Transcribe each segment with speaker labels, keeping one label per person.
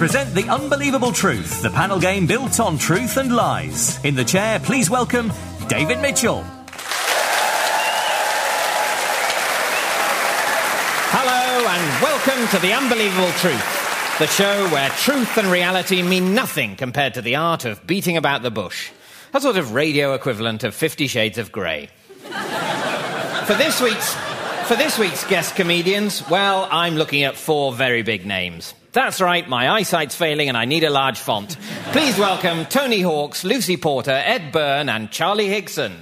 Speaker 1: present The Unbelievable Truth, the panel game built on truth and lies. In the chair, please welcome David Mitchell.
Speaker 2: Hello, and welcome to The Unbelievable Truth, the show where truth and reality mean nothing compared to the art of beating about the bush. A sort of radio equivalent of Fifty Shades of Grey. for this week's for this week's guest comedians, well, I'm looking at four very big names. That's right, my eyesight's failing and I need a large font. Please welcome Tony Hawks, Lucy Porter, Ed Byrne, and Charlie Higson.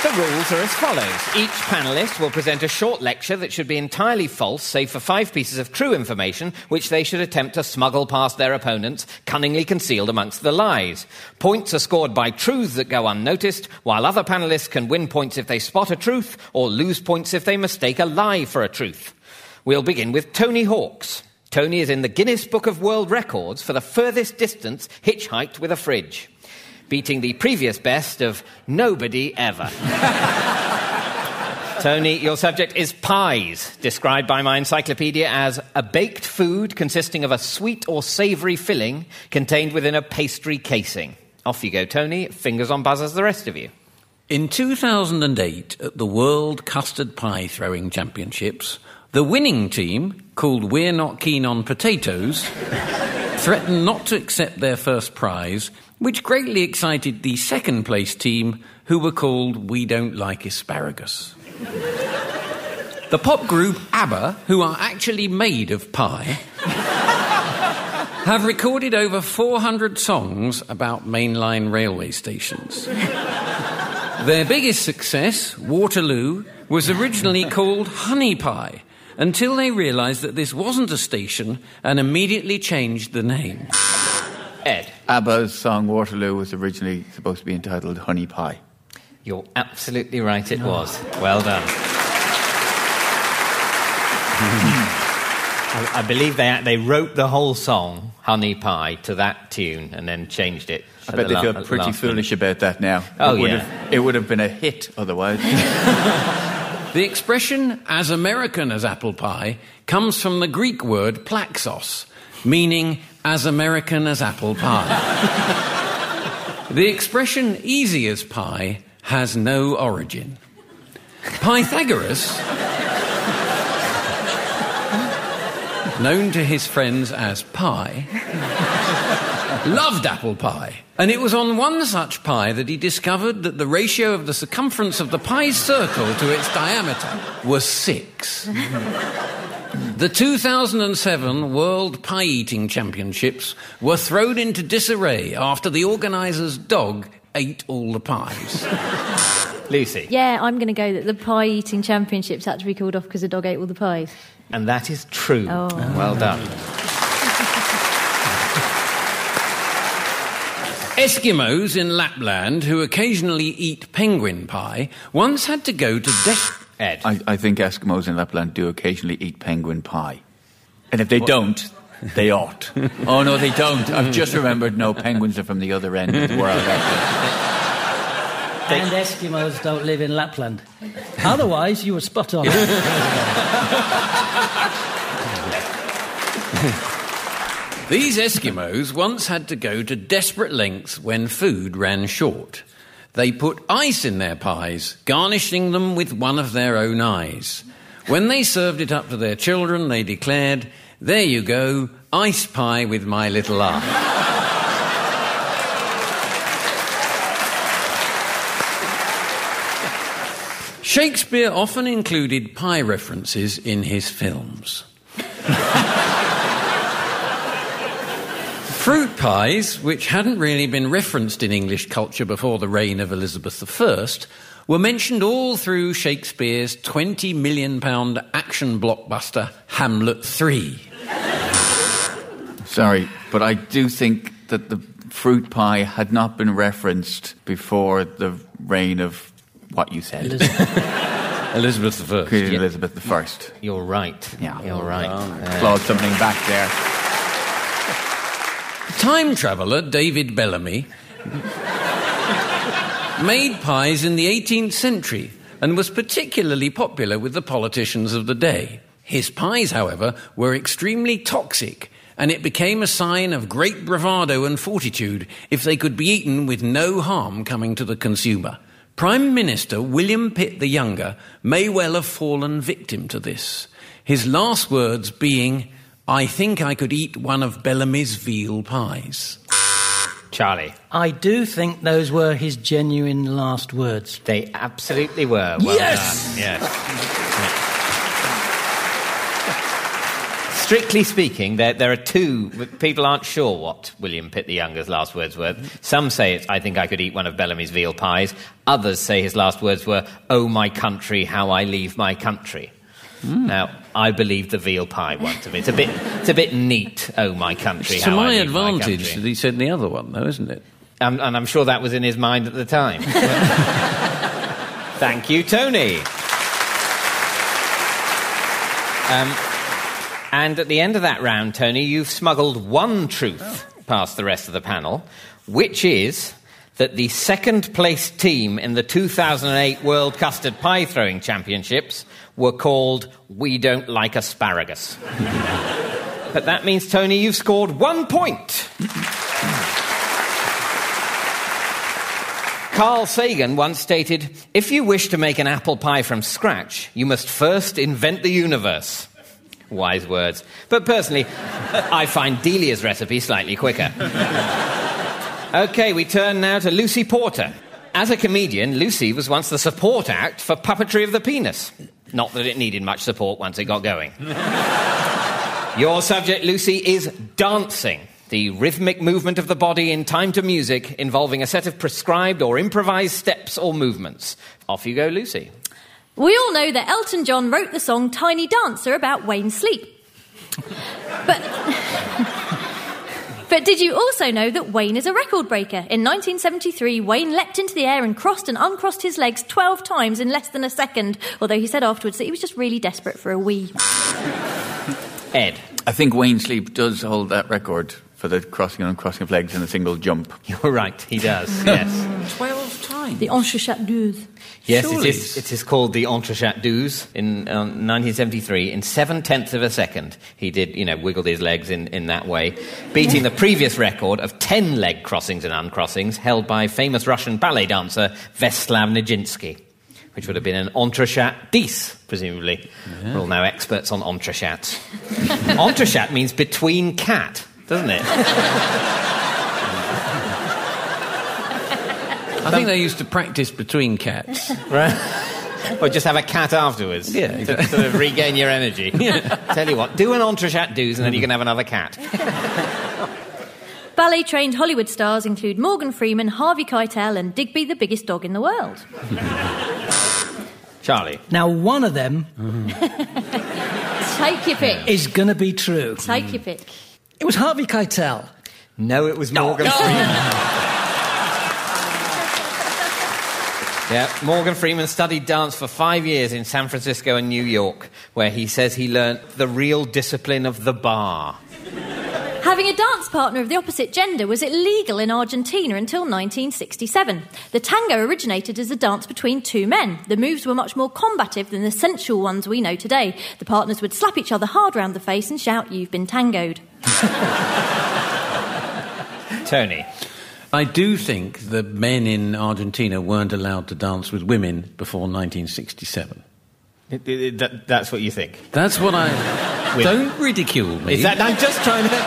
Speaker 2: The rules are as follows. Each panelist will present a short lecture that should be entirely false, save for five pieces of true information, which they should attempt to smuggle past their opponents, cunningly concealed amongst the lies. Points are scored by truths that go unnoticed, while other panelists can win points if they spot a truth, or lose points if they mistake a lie for a truth. We'll begin with Tony Hawks. Tony is in the Guinness Book of World Records for the furthest distance hitchhiked with a fridge beating the previous best of nobody ever. Tony, your subject is pies, described by my encyclopedia as a baked food consisting of a sweet or savoury filling contained within a pastry casing. Off you go, Tony. Fingers on buzzers, the rest of you.
Speaker 3: In 2008, at the World Custard Pie Throwing Championships, the winning team, called We're Not Keen on Potatoes, threatened not to accept their first prize which greatly excited the second place team, who were called We Don't Like Asparagus. the pop group ABBA, who are actually made of pie, have recorded over 400 songs about mainline railway stations. Their biggest success, Waterloo, was originally called Honey Pie until they realised that this wasn't a station and immediately changed the name.
Speaker 2: Ed.
Speaker 4: ABBA's song Waterloo was originally supposed to be entitled Honey Pie.
Speaker 2: You're absolutely right, it was. Well done. I, I, believe they, they wrote the whole song, Honey Pie, to that tune and then changed it.
Speaker 4: I bet the they feel pretty foolish minute. about that now.
Speaker 2: Oh,
Speaker 4: it would
Speaker 2: yeah.
Speaker 4: Have, it would have been a hit otherwise.
Speaker 3: the expression as American as apple pie comes from the Greek word plaxos, meaning as American as apple pie. the expression easy as pie has no origin. Pythagoras, known to his friends as Pie, loved apple pie. And it was on one such pie that he discovered that the ratio of the circumference of the pie's circle to its diameter was six. The 2007 World Pie Eating Championships were thrown into disarray after the organiser's dog ate all the pies.
Speaker 2: Lucy.
Speaker 5: Yeah, I'm going to go that the pie eating championships had to be called off because the dog ate all the pies.
Speaker 2: And that is true.
Speaker 5: Oh.
Speaker 2: Well done.
Speaker 3: Eskimos in Lapland, who occasionally eat penguin pie, once had to go to death.
Speaker 2: Ed.
Speaker 4: I, I, think Eskimos in Lapland do occasionally eat penguin pie. And if they don't, they ought. oh, no, they don't. I've just remembered no, penguins are from the other end of the world.
Speaker 6: and Eskimos don't live in Lapland. Otherwise, you were spot on.
Speaker 3: These Eskimos once had to go to desperate lengths when food ran short. They put ice in their pies, garnishing them with one of their own eyes. When they served it up to their children, they declared, There you go, ice pie with my little eye. Shakespeare often included pie references in his films. Fruit pies, which hadn't really been referenced in English culture before the reign of Elizabeth I, were mentioned all through Shakespeare's £20 million action blockbuster Hamlet 3.
Speaker 4: Sorry, but I do think that the fruit pie had not been referenced before the reign of what you said.
Speaker 3: Elizabeth, Elizabeth I.
Speaker 4: Queen Elizabeth I.
Speaker 2: You're right.
Speaker 4: Yeah.
Speaker 2: You're right.
Speaker 4: Uh, Clawed something back there.
Speaker 3: Time traveller David Bellamy made pies in the 18th century and was particularly popular with the politicians of the day. His pies, however, were extremely toxic, and it became a sign of great bravado and fortitude if they could be eaten with no harm coming to the consumer. Prime Minister William Pitt the Younger may well have fallen victim to this, his last words being, I think I could eat one of Bellamy's veal pies.
Speaker 2: Charlie.
Speaker 6: I do think those were his genuine last words.
Speaker 2: They absolutely were. Well
Speaker 6: Yes!
Speaker 2: done. Yes. Yeah. Strictly speaking, there, there are two. People aren't sure what William Pitt the Younger's last words were. Some say it's, I think I could eat one of Bellamy's veal pies. Others say his last words were, Oh, my country, how I leave my country. Now, I believe the veal pie one to me. It's a bit, it's a bit neat. Oh, my country,
Speaker 3: It's to my
Speaker 2: I leave my
Speaker 3: advantage that he said the other one, though, isn't it?
Speaker 2: Um, and I'm sure that was in his mind at the time. Thank you, Tony. Um, and at the end of that round, Tony, you've smuggled one truth past the rest of the panel, which is that the second place team in the 2008 World Custard Pie Throwing Championships were called We Don't Like Asparagus. but that means, Tony, you've scored one point. Carl Sagan once stated If you wish to make an apple pie from scratch, you must first invent the universe. Wise words. But personally, I find Delia's recipe slightly quicker. Okay, we turn now to Lucy Porter. As a comedian, Lucy was once the support act for Puppetry of the Penis. Not that it needed much support once it got going. Your subject, Lucy, is dancing, the rhythmic movement of the body in time to music involving a set of prescribed or improvised steps or movements. Off you go, Lucy.
Speaker 5: We all know that Elton John wrote the song Tiny Dancer about Wayne Sleep. But, but did you also know that Wayne is a record breaker? In 1973, Wayne leapt into the air and crossed and uncrossed his legs 12 times in less than a second, although he said afterwards that he was just really desperate for a wee.
Speaker 2: Ed.
Speaker 4: I think Wayne Sleep does hold that record for the crossing and uncrossing of legs in a single jump.
Speaker 2: You're right, he does, yes.
Speaker 3: Twelve times.
Speaker 5: The Entrechat
Speaker 2: Yes, it
Speaker 3: Surely
Speaker 2: is, it is called the Entrechat douze in um, 1973. In seven tenths of a second, he did, you know, wiggled his legs in, in that way, beating the previous record of 10 leg crossings and uncrossings held by famous Russian ballet dancer Vaslav Nijinsky, which would have been an Entrechat dix, presumably. We're all now experts on Entrechats. Entrechat means between cat, doesn't it?
Speaker 3: I think they used to practice between cats.
Speaker 2: Right? or just have a cat afterwards.
Speaker 3: Yeah,
Speaker 2: To
Speaker 3: exactly.
Speaker 2: sort of regain your energy. Tell you what, do an entrechat douze and then you can have another cat.
Speaker 5: Ballet trained Hollywood stars include Morgan Freeman, Harvey Keitel, and Digby, the biggest dog in the world.
Speaker 2: Charlie.
Speaker 6: Now, one of them
Speaker 5: Take your pick.
Speaker 6: is going to be true.
Speaker 5: Take your pick.
Speaker 6: It was Harvey Keitel.
Speaker 2: No, it was Morgan Freeman. Yeah, Morgan Freeman studied dance for five years in San Francisco and New York, where he says he learnt the real discipline of the bar.
Speaker 5: Having a dance partner of the opposite gender was illegal in Argentina until 1967. The tango originated as a dance between two men. The moves were much more combative than the sensual ones we know today. The partners would slap each other hard round the face and shout, You've been tangoed.
Speaker 2: Tony.
Speaker 3: I do think that men in Argentina weren't allowed to dance with women before 1967.
Speaker 2: It- it- it- that- that's what you think.
Speaker 3: That's what I.
Speaker 2: With-
Speaker 3: don't ridicule me.
Speaker 2: Is that, I'm just trying to.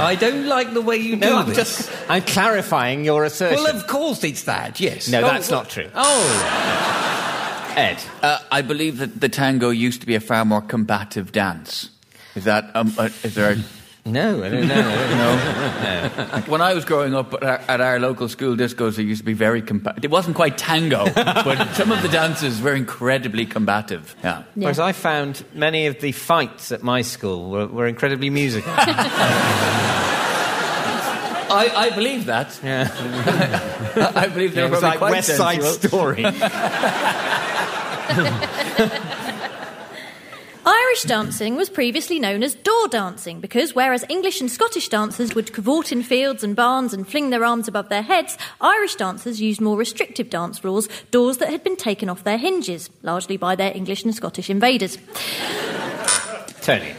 Speaker 3: I don't like the way you
Speaker 2: No,
Speaker 3: do
Speaker 2: I'm
Speaker 3: this.
Speaker 2: just. I'm clarifying your assertion.
Speaker 3: Well, of course it's that. Yes.
Speaker 2: No,
Speaker 3: Oh,
Speaker 2: that's
Speaker 3: well-
Speaker 2: not true.
Speaker 3: Oh,
Speaker 2: Ed.
Speaker 4: Uh, I believe that the tango used to be a far more combative dance. Is that um, uh, is there? A,
Speaker 2: No, I don't know.
Speaker 4: when I was growing up at our, at our local school discos, it used to be very combative. It wasn't quite tango, but some of the dances were incredibly combative. Yeah.
Speaker 2: Whereas I found many of the fights at my school were, were incredibly musical.
Speaker 4: I, I believe that.
Speaker 2: Yeah.
Speaker 4: I believe they
Speaker 2: It
Speaker 4: were
Speaker 2: was like
Speaker 4: quite
Speaker 2: West Side
Speaker 4: sensual.
Speaker 2: Story.
Speaker 5: Irish dancing was previously known as door dancing because whereas English and Scottish dancers would cavort in fields and barns and fling their arms above their heads, Irish dancers used more restrictive dance rules, doors that had been taken off their hinges, largely by their English and Scottish invaders.
Speaker 2: Tony.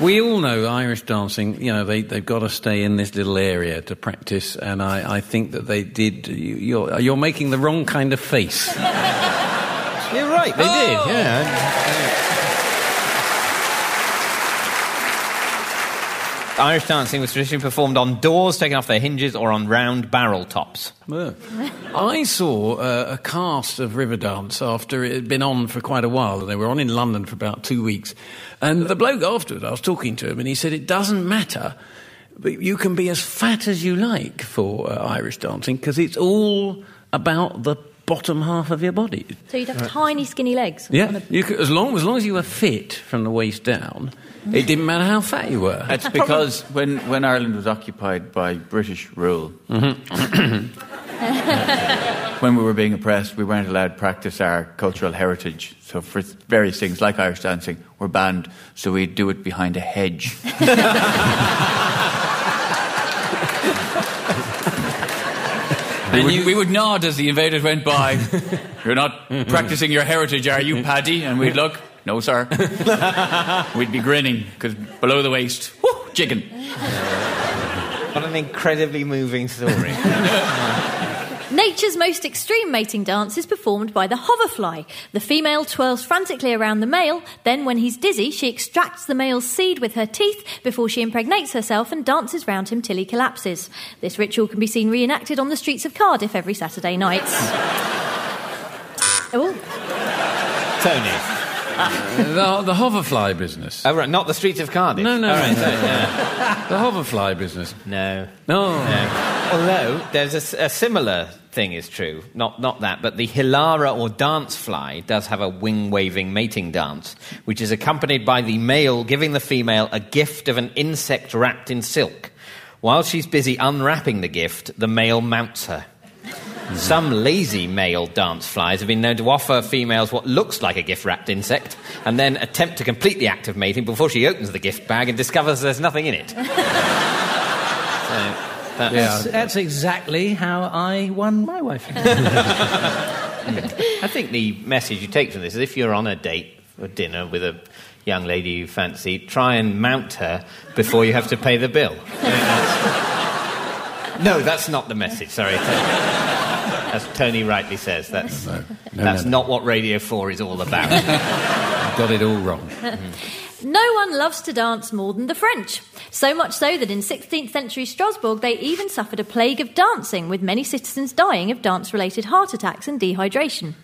Speaker 3: We all know Irish dancing, you know, they, they've got to stay in this little area to practice, and I, I think that they did. You, you're, you're making the wrong kind of face.
Speaker 2: You're right, they did, yeah. Irish dancing was traditionally performed on doors taken off their hinges or on round barrel tops.
Speaker 3: Yeah. I saw uh, a cast of Riverdance after it had been on for quite a while. And they were on in London for about two weeks. And the bloke afterward, I was talking to him, and he said, It doesn't matter, but you can be as fat as you like for uh, Irish dancing because it's all about the bottom half of your body.
Speaker 5: So you'd have tiny, skinny legs.
Speaker 3: Yeah, you could, as, long, as long as you were fit from the waist down, it didn't matter how fat you were.
Speaker 4: That's because when, when Ireland was occupied by British rule, mm-hmm. when we were being oppressed, we weren't allowed to practice our cultural heritage. So for various things, like Irish dancing, we're banned. So we do it behind a hedge. we, would, we would nod as the invaders went by. You're not practicing your heritage, are you, Paddy? And we'd look. No, sir. We'd be grinning because below the waist, whoo, chicken.
Speaker 2: What an incredibly moving story.
Speaker 5: Nature's most extreme mating dance is performed by the hoverfly. The female twirls frantically around the male, then, when he's dizzy, she extracts the male's seed with her teeth before she impregnates herself and dances round him till he collapses. This ritual can be seen reenacted on the streets of Cardiff every Saturday night. oh,
Speaker 2: Tony.
Speaker 3: The, the hoverfly business.
Speaker 2: Oh, right, not the streets of Cardiff.
Speaker 3: No, no,
Speaker 2: All right,
Speaker 3: no.
Speaker 2: yeah.
Speaker 3: The hoverfly business.
Speaker 2: No.
Speaker 3: No.
Speaker 2: No. Although there's a similar thing is true. Not not that, but the hilara or dance fly does have a wing waving mating dance, which is accompanied by the male giving the female a gift of an insect wrapped in silk. While she's busy unwrapping the gift, the male mounts her. Mm-hmm. Some lazy male dance flies have been known to offer females what looks like a gift wrapped insect and then attempt to complete the act of mating before she opens the gift bag and discovers there's nothing in it. so, that's,
Speaker 6: That's, that's exactly how I won my wife.
Speaker 2: I think the message you take from this is if you're on a date or dinner with a young lady you fancy, try and mount her before you have to pay the bill. no, that's not the message. Sorry. As Tony rightly says, that's,
Speaker 3: no,
Speaker 2: that's
Speaker 3: no.
Speaker 2: not what Radio 4 is all about.
Speaker 3: Got it all wrong.
Speaker 5: No one loves to dance more than the French. So much so that in 16th century Strasbourg they even suffered a plague of dancing, with many citizens dying of dance related heart attacks and dehydration.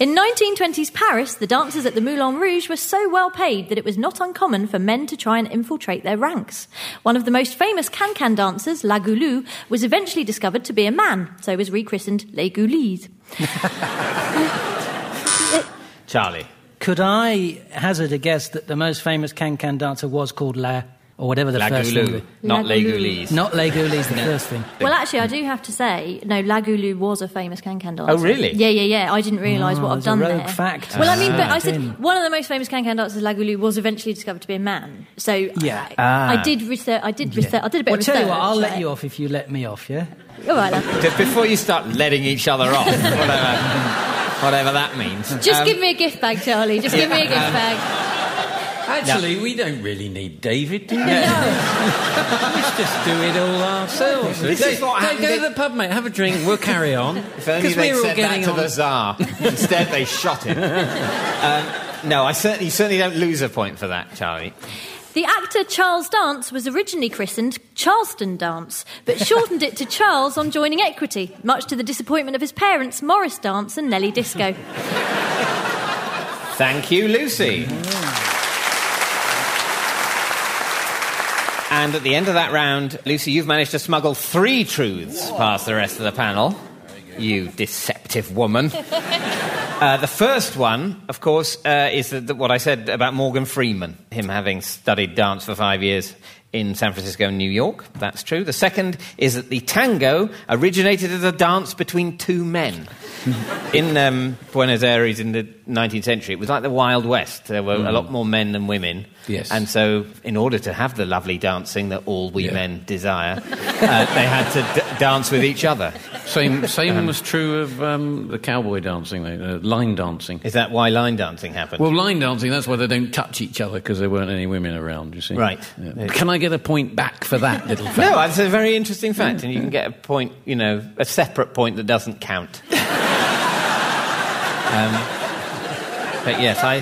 Speaker 5: In 1920s Paris, the dancers at the Moulin Rouge were so well paid that it was not uncommon for men to try and infiltrate their ranks. One of the most famous can-can dancers, La Goulue, was eventually discovered to be a man, so was rechristened Les Goulies.
Speaker 2: Charlie.
Speaker 6: Could I hazard a guess that the most famous can-can dancer was called La, or whatever the
Speaker 2: La
Speaker 6: first
Speaker 2: Goulue,
Speaker 6: thing?
Speaker 2: not
Speaker 5: La
Speaker 2: Les
Speaker 5: Goulou.
Speaker 6: Not Les Goulies, the first thing.
Speaker 5: Well, actually, I do have to say, no, La Goulue was a famous can-can dancer.
Speaker 2: Oh, really?
Speaker 5: Yeah, yeah, yeah. I didn't realise what
Speaker 6: Oh,
Speaker 5: I've
Speaker 6: it's a
Speaker 5: done
Speaker 6: rogue
Speaker 5: there.
Speaker 6: fact.
Speaker 5: Well, I mean, but I
Speaker 6: Ah.
Speaker 5: said
Speaker 6: In.
Speaker 5: one of the most famous can-can dancers, La Goulue, was eventually discovered to be a man. So
Speaker 6: Yeah.
Speaker 5: I,
Speaker 6: Ah.
Speaker 5: I did research. I did research. I did a bit
Speaker 6: Well,
Speaker 5: of
Speaker 6: tell you what, I'll let you off if you let me off, yeah?
Speaker 5: All right, then.
Speaker 2: Just before you start letting each other off, whatever, whatever that means.
Speaker 5: Just
Speaker 2: Um,
Speaker 5: give me a gift bag, Charlie. Just give me a gift
Speaker 2: um,
Speaker 5: bag.
Speaker 3: Actually, we don't really need David, do we? Let's just do it all ourselves.
Speaker 2: This
Speaker 3: Go-
Speaker 2: is what
Speaker 3: go,
Speaker 2: happened
Speaker 3: go to the pub, mate. Have a drink. We'll carry on.
Speaker 2: If only
Speaker 3: Because
Speaker 2: they
Speaker 3: we're all
Speaker 2: said that
Speaker 3: getting
Speaker 2: to
Speaker 3: on.
Speaker 2: the Tsar. Instead, they shot him. um, no, I certainly, you certainly don't lose a point for that, Charlie.
Speaker 5: The actor Charles Dance was originally christened Charleston Dance, but shortened it to Charles on joining Equity, much to the disappointment of his parents, Morris Dance and Nellie Disco.
Speaker 2: Thank you, Lucy. And at the end of that round, Lucy, you've managed to smuggle three truths past the rest of the panel. You deceptive woman. Uh, the first one, of course, uh, is the, the, what I said about Morgan Freeman, him having studied dance for five years in San Francisco and New York. That's true. The second is that the tango originated as a dance between two men. in um, Buenos Aires in the 19th century, it was like the Wild West. There were a lot more men than women.
Speaker 3: Yes.
Speaker 2: And so, in order to have the lovely dancing that all we
Speaker 3: Yeah.
Speaker 2: men desire, uh, they had to d- dance with each other.
Speaker 3: Same, same was true of um, the cowboy dancing, uh, line dancing.
Speaker 2: Is that why line dancing happened?
Speaker 3: Well, line dancing, that's why they don't touch each other because there weren't any women around, you see.
Speaker 2: Right.
Speaker 3: Yeah. Can I get a point back for that little fact?
Speaker 2: No, that's a very interesting fact, and you can get a point, you know, a separate point that doesn't count. um, but yes, I,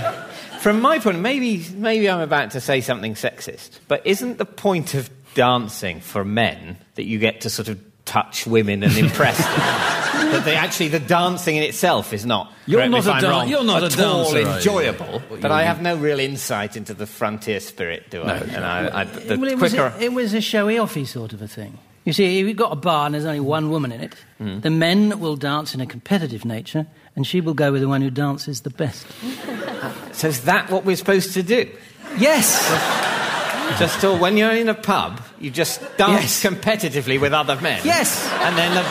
Speaker 2: from my point, maybe maybe I'm about to say something sexist, but isn't the point of dancing for men that you get to sort of touch women and impress them? that they actually the dancing in itself is not.
Speaker 3: You're not
Speaker 2: if
Speaker 3: a
Speaker 2: I'm
Speaker 3: dan-
Speaker 2: wrong,
Speaker 3: you're not a
Speaker 2: at all
Speaker 3: dancer, are you?
Speaker 2: enjoyable,
Speaker 3: Well,
Speaker 2: but I have no real insight into the frontier spirit, do I?
Speaker 3: No.
Speaker 2: and I, I, the
Speaker 6: well, it was, a, it was a showy offy sort of a thing. You see, if you've got a bar and there's only one woman in it,
Speaker 2: Hmm.
Speaker 6: the men will dance in a competitive nature, and she will go with the one who dances the best.
Speaker 2: So is that what we're supposed to do?
Speaker 6: Yes!
Speaker 2: Just till when you're in a pub, you just dance
Speaker 6: Yes.
Speaker 2: competitively with other men.
Speaker 6: Yes.
Speaker 2: And then the,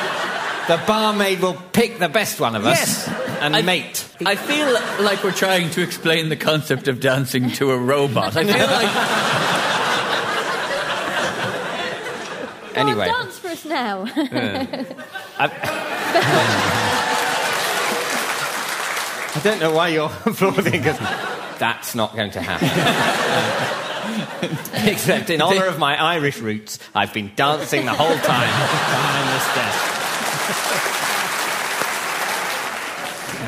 Speaker 2: the barmaid will pick the best one of us
Speaker 6: Yes.
Speaker 2: and
Speaker 4: I-
Speaker 2: mate.
Speaker 4: I feel like we're trying to explain the concept of dancing to a robot. I feel like
Speaker 2: Anyway.
Speaker 5: Go on, dance for us now.
Speaker 2: I don't know why you're applauding because that's not going to happen. Except in honour of my Irish roots, I've been dancing the whole time behind this desk.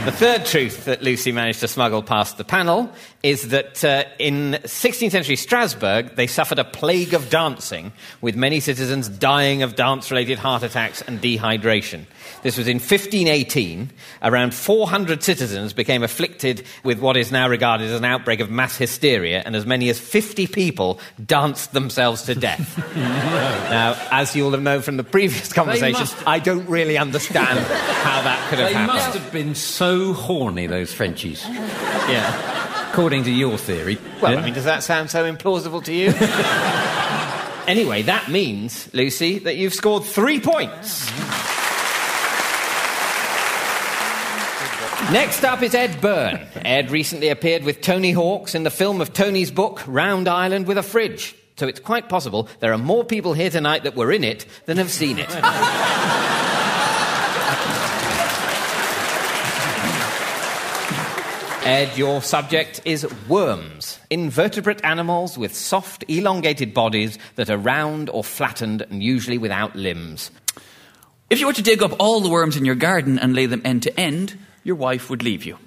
Speaker 2: The third truth that Lucy managed to smuggle past the panel is that uh, in 16th century Strasbourg, they suffered a plague of dancing, with many citizens dying of dance related heart attacks and dehydration. This was in 1518. Around 400 citizens became afflicted with what is now regarded as an outbreak of mass hysteria, and as many as 50 people danced themselves to death. now, as you'll have known from the previous conversation,
Speaker 3: must-
Speaker 2: I don't really understand how that could have
Speaker 3: They
Speaker 2: happened.
Speaker 3: must have been so horny, those Frenchies,
Speaker 2: Yeah.
Speaker 3: according to your theory.
Speaker 2: Well,
Speaker 3: Yeah?
Speaker 2: I mean, does that sound so implausible to you? anyway, that means, Lucy, that you've scored three points. Next up is Ed Byrne. Ed recently appeared with Tony Hawks in the film of Tony's book, Round Ireland with a Fridge. So it's quite possible there are more people here tonight that were in it than have seen it. Ed, your subject is worms, invertebrate animals with soft, elongated bodies that are round or flattened and usually without limbs.
Speaker 4: if you were to dig up all the worms in your garden and lay them end to end, your wife would leave you.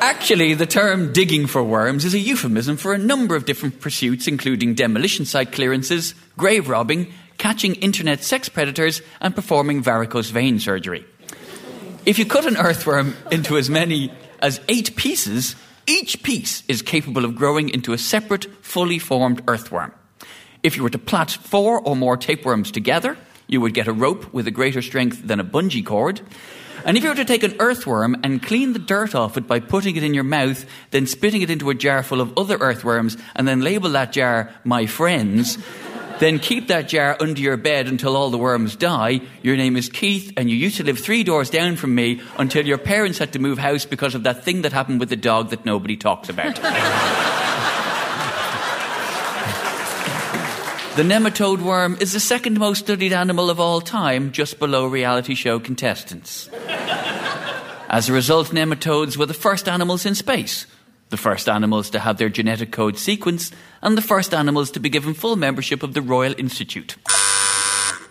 Speaker 4: Actually, the term digging for worms is a euphemism for a number of different pursuits, including demolition site clearances, grave robbing, catching internet sex predators, and performing varicose vein surgery. If you cut an earthworm into as many as eight pieces, each piece is capable of growing into a separate, fully formed earthworm. If you were to plait four or more tapeworms together, you would get a rope with a greater strength than a bungee cord. And if you were to take an earthworm and clean the dirt off it by putting it in your mouth, then spitting it into a jar full of other earthworms, and then label that jar my friends, then keep that jar under your bed until all the worms die. Your name is Keith, and you used to live three doors down from me until your parents had to move house because of that thing that happened with the dog that nobody talks about. The nematode worm is the second most studied animal of all time, just below reality show contestants. As a result, nematodes were the first animals in space, the first animals to have their genetic code sequenced, and the first animals to be given full membership of the Royal Institute.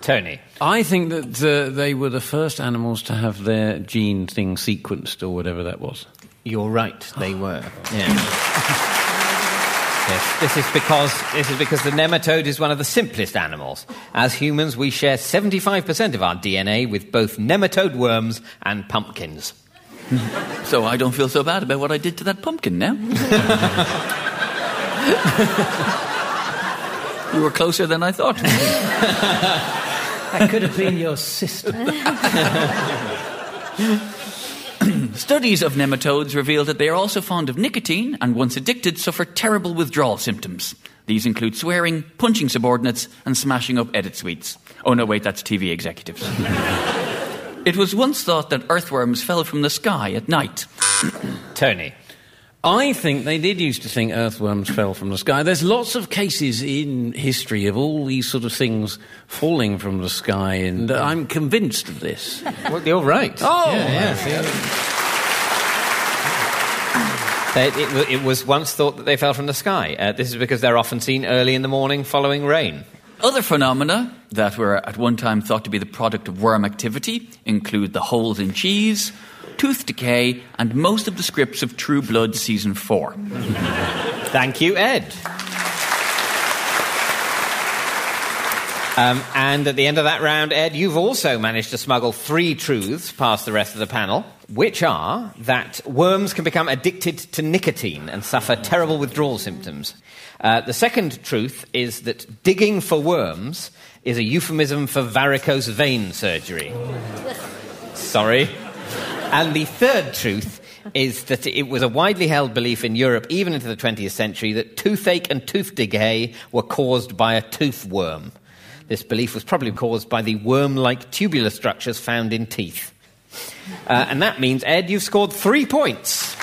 Speaker 2: Tony.
Speaker 3: I think that uh, they were the first animals to have their gene thing sequenced, or whatever that was.
Speaker 2: You're right, they were. Yeah. Yes, this is because this is because the nematode is one of the simplest animals. As humans, we share 75% of our DNA with both nematode worms and pumpkins.
Speaker 4: So I don't feel so bad about what I did to that pumpkin now. you were closer than I thought.
Speaker 6: That could have been your sister.
Speaker 4: Studies of nematodes reveal that they are also fond of nicotine and, once addicted, suffer terrible withdrawal symptoms. These include swearing, punching subordinates, and smashing up edit suites. Oh, no, wait, that's TV executives. It was once thought that earthworms fell from the sky at night.
Speaker 2: Tony.
Speaker 3: I think they did used to think earthworms fell from the sky. There's lots of cases in history of all these sort of things falling from the sky, and I'm convinced of this.
Speaker 2: Well, you're right.
Speaker 3: Oh,
Speaker 2: yeah, yeah. They, it, it, was once thought that they fell from the sky. Uh, this is because they're often seen early in the morning following rain.
Speaker 4: Other phenomena that were at one time thought to be the product of worm activity include the holes in cheese, tooth decay, and most of the scripts of True Blood Season 4.
Speaker 2: Thank you, Ed. Um, and at the end of that round, Ed, you've also managed to smuggle three truths past the rest of the panel, which are that worms can become addicted to nicotine and suffer terrible withdrawal symptoms. Uh, the second truth is that digging for worms is a euphemism for varicose vein surgery. Sorry. And the third truth is that it was a widely held belief in Europe, even into the 20th century, that toothache and tooth decay were caused by a tooth worm. This belief was probably caused by the worm like tubular structures found in teeth. Uh, and that means, Ed, you've scored three points.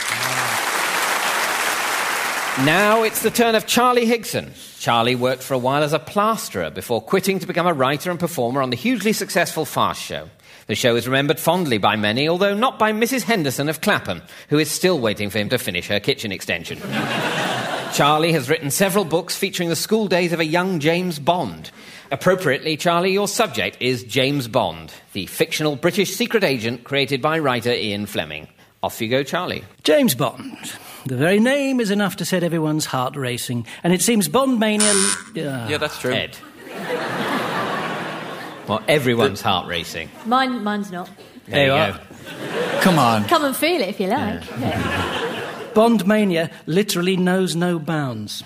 Speaker 2: Now it's the turn of Charlie Higson. Charlie worked for a while as a plasterer before quitting to become a writer and performer on the hugely successful Fast Show. The show is remembered fondly by many, although not by Mrs. Henderson of Clapham, who is still waiting for him to finish her kitchen extension. Charlie has written several books featuring the school days of a young James Bond. Appropriately, Charlie, your subject is James Bond, the fictional British secret agent created by writer Ian Fleming. Off you go, Charlie.
Speaker 6: James Bond. The very name is enough to set everyone's heart racing, and it seems Bond mania. Uh,
Speaker 4: yeah, that's true.
Speaker 2: Ed. well, everyone's heart racing.
Speaker 5: Mine, mine's not.
Speaker 2: There, you
Speaker 6: you
Speaker 2: go.
Speaker 4: Come on.
Speaker 5: Come and feel it if you like. Yeah.
Speaker 6: Bond mania literally knows no bounds.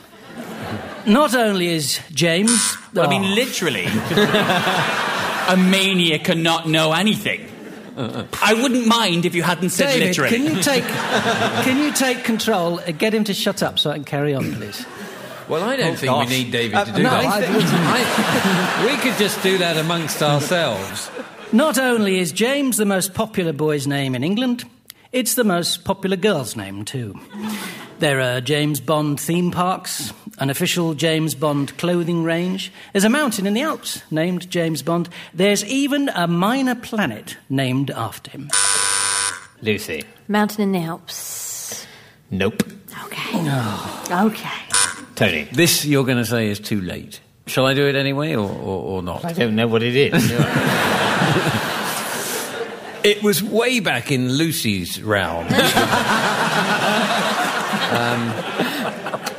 Speaker 6: Not only is James.
Speaker 4: Well, I
Speaker 6: Oh.
Speaker 4: mean, literally. a mania cannot know anything. I wouldn't mind if you hadn't said
Speaker 6: David,
Speaker 4: literally.
Speaker 6: can you take can you take control and get him to shut up so I can carry on, please?
Speaker 3: Well, I don't think
Speaker 2: gosh.
Speaker 3: we need David
Speaker 6: Uh,
Speaker 3: to do
Speaker 6: no,
Speaker 3: that.
Speaker 6: I
Speaker 3: I- we could just do that amongst ourselves.
Speaker 6: Not only is James the most popular boy's name in England, it's the most popular girl's name too. There are James Bond theme parks, an official James Bond clothing range. There's a mountain in the Alps named James Bond. There's even a minor planet named after him.
Speaker 2: Lucy.
Speaker 5: Mountain in the Alps.
Speaker 2: Nope.
Speaker 5: Okay. Okay.
Speaker 2: Tony.
Speaker 3: This you're going to say is too late. Shall I do it anyway, or, or, or not?
Speaker 2: I don't know what it is.
Speaker 3: It was way back in Lucy's realm. um,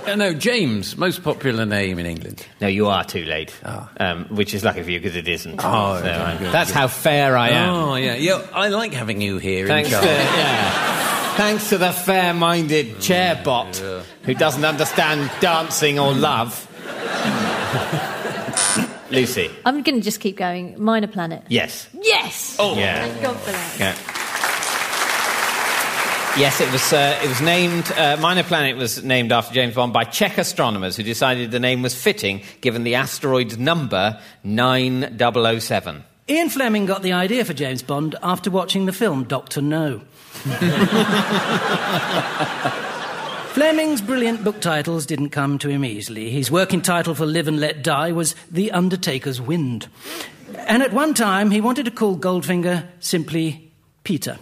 Speaker 3: uh, no, James, most popular name in England.
Speaker 2: no, you are too late. Um, which is lucky for you because it isn't.
Speaker 3: Oh,
Speaker 2: So,
Speaker 3: okay,
Speaker 2: uh,
Speaker 3: good,
Speaker 2: that's how fair I am.
Speaker 3: Oh, yeah. yeah. I like having you here
Speaker 2: Thanks
Speaker 3: in
Speaker 2: to,
Speaker 3: charge.
Speaker 2: yeah. Thanks to the fair minded chair bot who doesn't understand dancing or love. Lucy.
Speaker 5: I'm going to just keep going. Minor planet.
Speaker 2: Yes.
Speaker 5: Yes!
Speaker 2: Oh. Yeah.
Speaker 5: Thank God for that.
Speaker 2: Yeah. Yes, it was. Uh, it was named. Uh, Minor Planet was named after James Bond by Czech astronomers who decided the name was fitting given the asteroid's number 9007.
Speaker 6: Ian Fleming got the idea for James Bond after watching the film Doctor No. Fleming's brilliant book titles didn't come to him easily. His working title for Live and Let Die was The Undertaker's Wind. And at one time, he wanted to call Goldfinger simply Peter.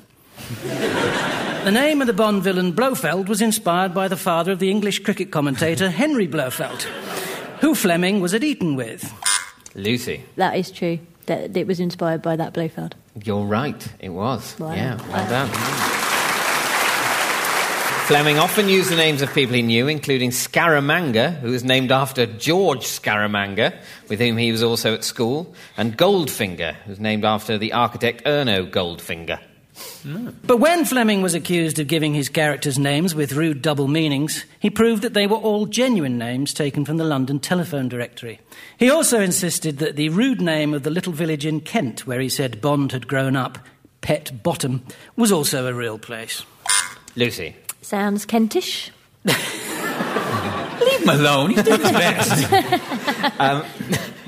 Speaker 6: the name of the Bond villain Blofeld was inspired by the father of the English cricket commentator Henry Blofeld, who Fleming was at Eton with.
Speaker 2: Lucy,
Speaker 5: That is true. That it was inspired by that Blofeld.
Speaker 2: you're right. It was.
Speaker 5: Wow.
Speaker 2: Yeah. Well uh, done. Fleming often used the names of people he knew, including Scaramanga, who was named after George Scaramanga, with whom he was also at school, and Goldfinger, who was named after the architect Erno Goldfinger.
Speaker 6: But when Fleming was accused of giving his characters names with rude double meanings, he proved that they were all genuine names taken from the London telephone directory. He also insisted that the rude name of the little village in Kent, where he said Bond had grown up, Pett Bottom, was also a real place.
Speaker 2: Lucy.
Speaker 5: Sounds Kentish.
Speaker 4: Leave him alone. He's doing his best.
Speaker 2: um,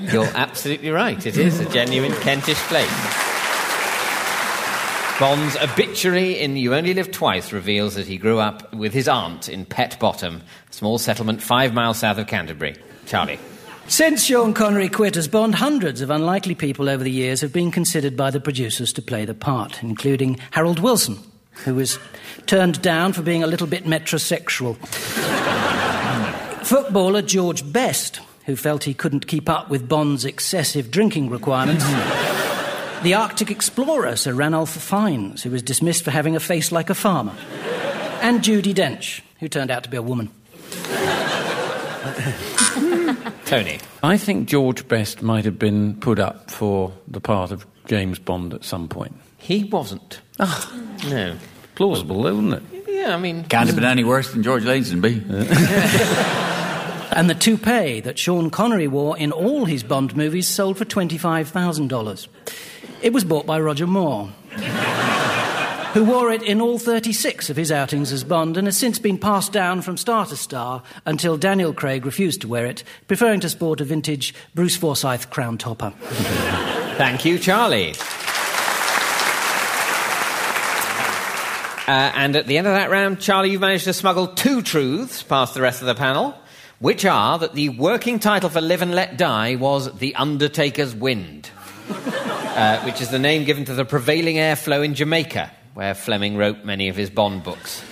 Speaker 2: you're absolutely right. It is a genuine Kentish place. Bond's obituary in You Only Live Twice reveals that he grew up with his aunt in Pett Bottom, a small settlement five miles south of Canterbury. Charlie.
Speaker 6: Since Sean Connery quit as Bond, hundreds of unlikely people over the years have been considered by the producers to play the part, including Harold Wilson, who was turned down for being a little bit metrosexual. Footballer George Best, who felt he couldn't keep up with Bond's excessive drinking requirements. The Arctic explorer, Sir Ranulph Fiennes, who was dismissed for having a face like a farmer. And Judi Dench, who turned out to be a woman.
Speaker 2: Tony.
Speaker 3: I think George Best might have been put up for the part of James Bond at some point.
Speaker 2: He wasn't.
Speaker 3: Oh,
Speaker 2: no.
Speaker 3: Plausible, isn't it?
Speaker 2: Yeah, I mean.
Speaker 4: Can't have been any worse than George Lazenby.
Speaker 6: and the toupee that Sean Connery wore in all his Bond movies sold for $25,000. It was bought by Roger Moore, who wore it in all 36 of his outings as Bond and has since been passed down from star to star until Daniel Craig refused to wear it, preferring to sport a vintage Bruce Forsyth crown topper.
Speaker 2: Thank you, Charlie. Uh, and at the end of that round, Charlie, you've managed to smuggle two truths past the rest of the panel, which are that the working title for Live and Let Die was The Undertaker's Wind, uh, which is the name given to the prevailing airflow in Jamaica, where Fleming wrote many of his Bond books.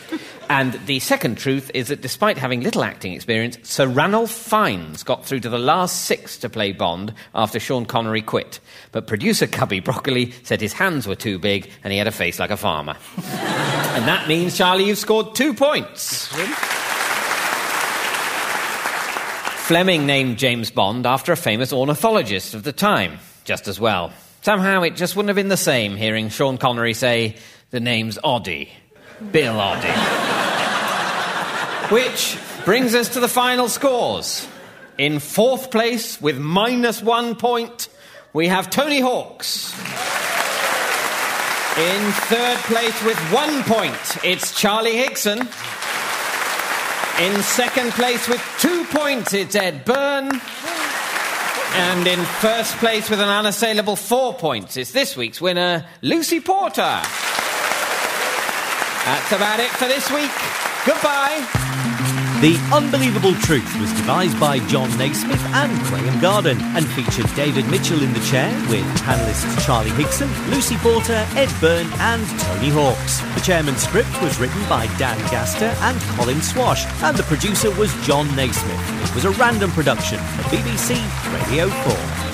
Speaker 2: And the second truth is that despite having little acting experience, Sir Ranulph Fiennes got through to the last six to play Bond after Sean Connery quit. But producer Cubby Broccoli said his hands were too big and he had a face like a farmer. and that means, Charlie, you've scored two points. Fleming named James Bond after a famous ornithologist of the time, just as well. Somehow it just wouldn't have been the same hearing Sean Connery say, the name's Oddie. Bill Oddie. Which brings us to the final scores. In fourth place, with minus one point, we have Tony Hawks. In third place, with one point, it's Charlie Higson. In second place, with two points, it's Ed Byrne. And in first place, with an unassailable four points, is this week's winner, Lucy Porter. That's about it for this week. Goodbye.
Speaker 1: The Unbelievable Truth was devised by Jon Naismith and Graham Garden and featured David Mitchell in the chair with panellists Charlie Higson, Lucy Porter, Ed Byrne and Tony Hawks. The chairman's script was written by Dan Gaster and Colin Swash and the producer was Jon Naismith. It was a random production for BBC Radio 4.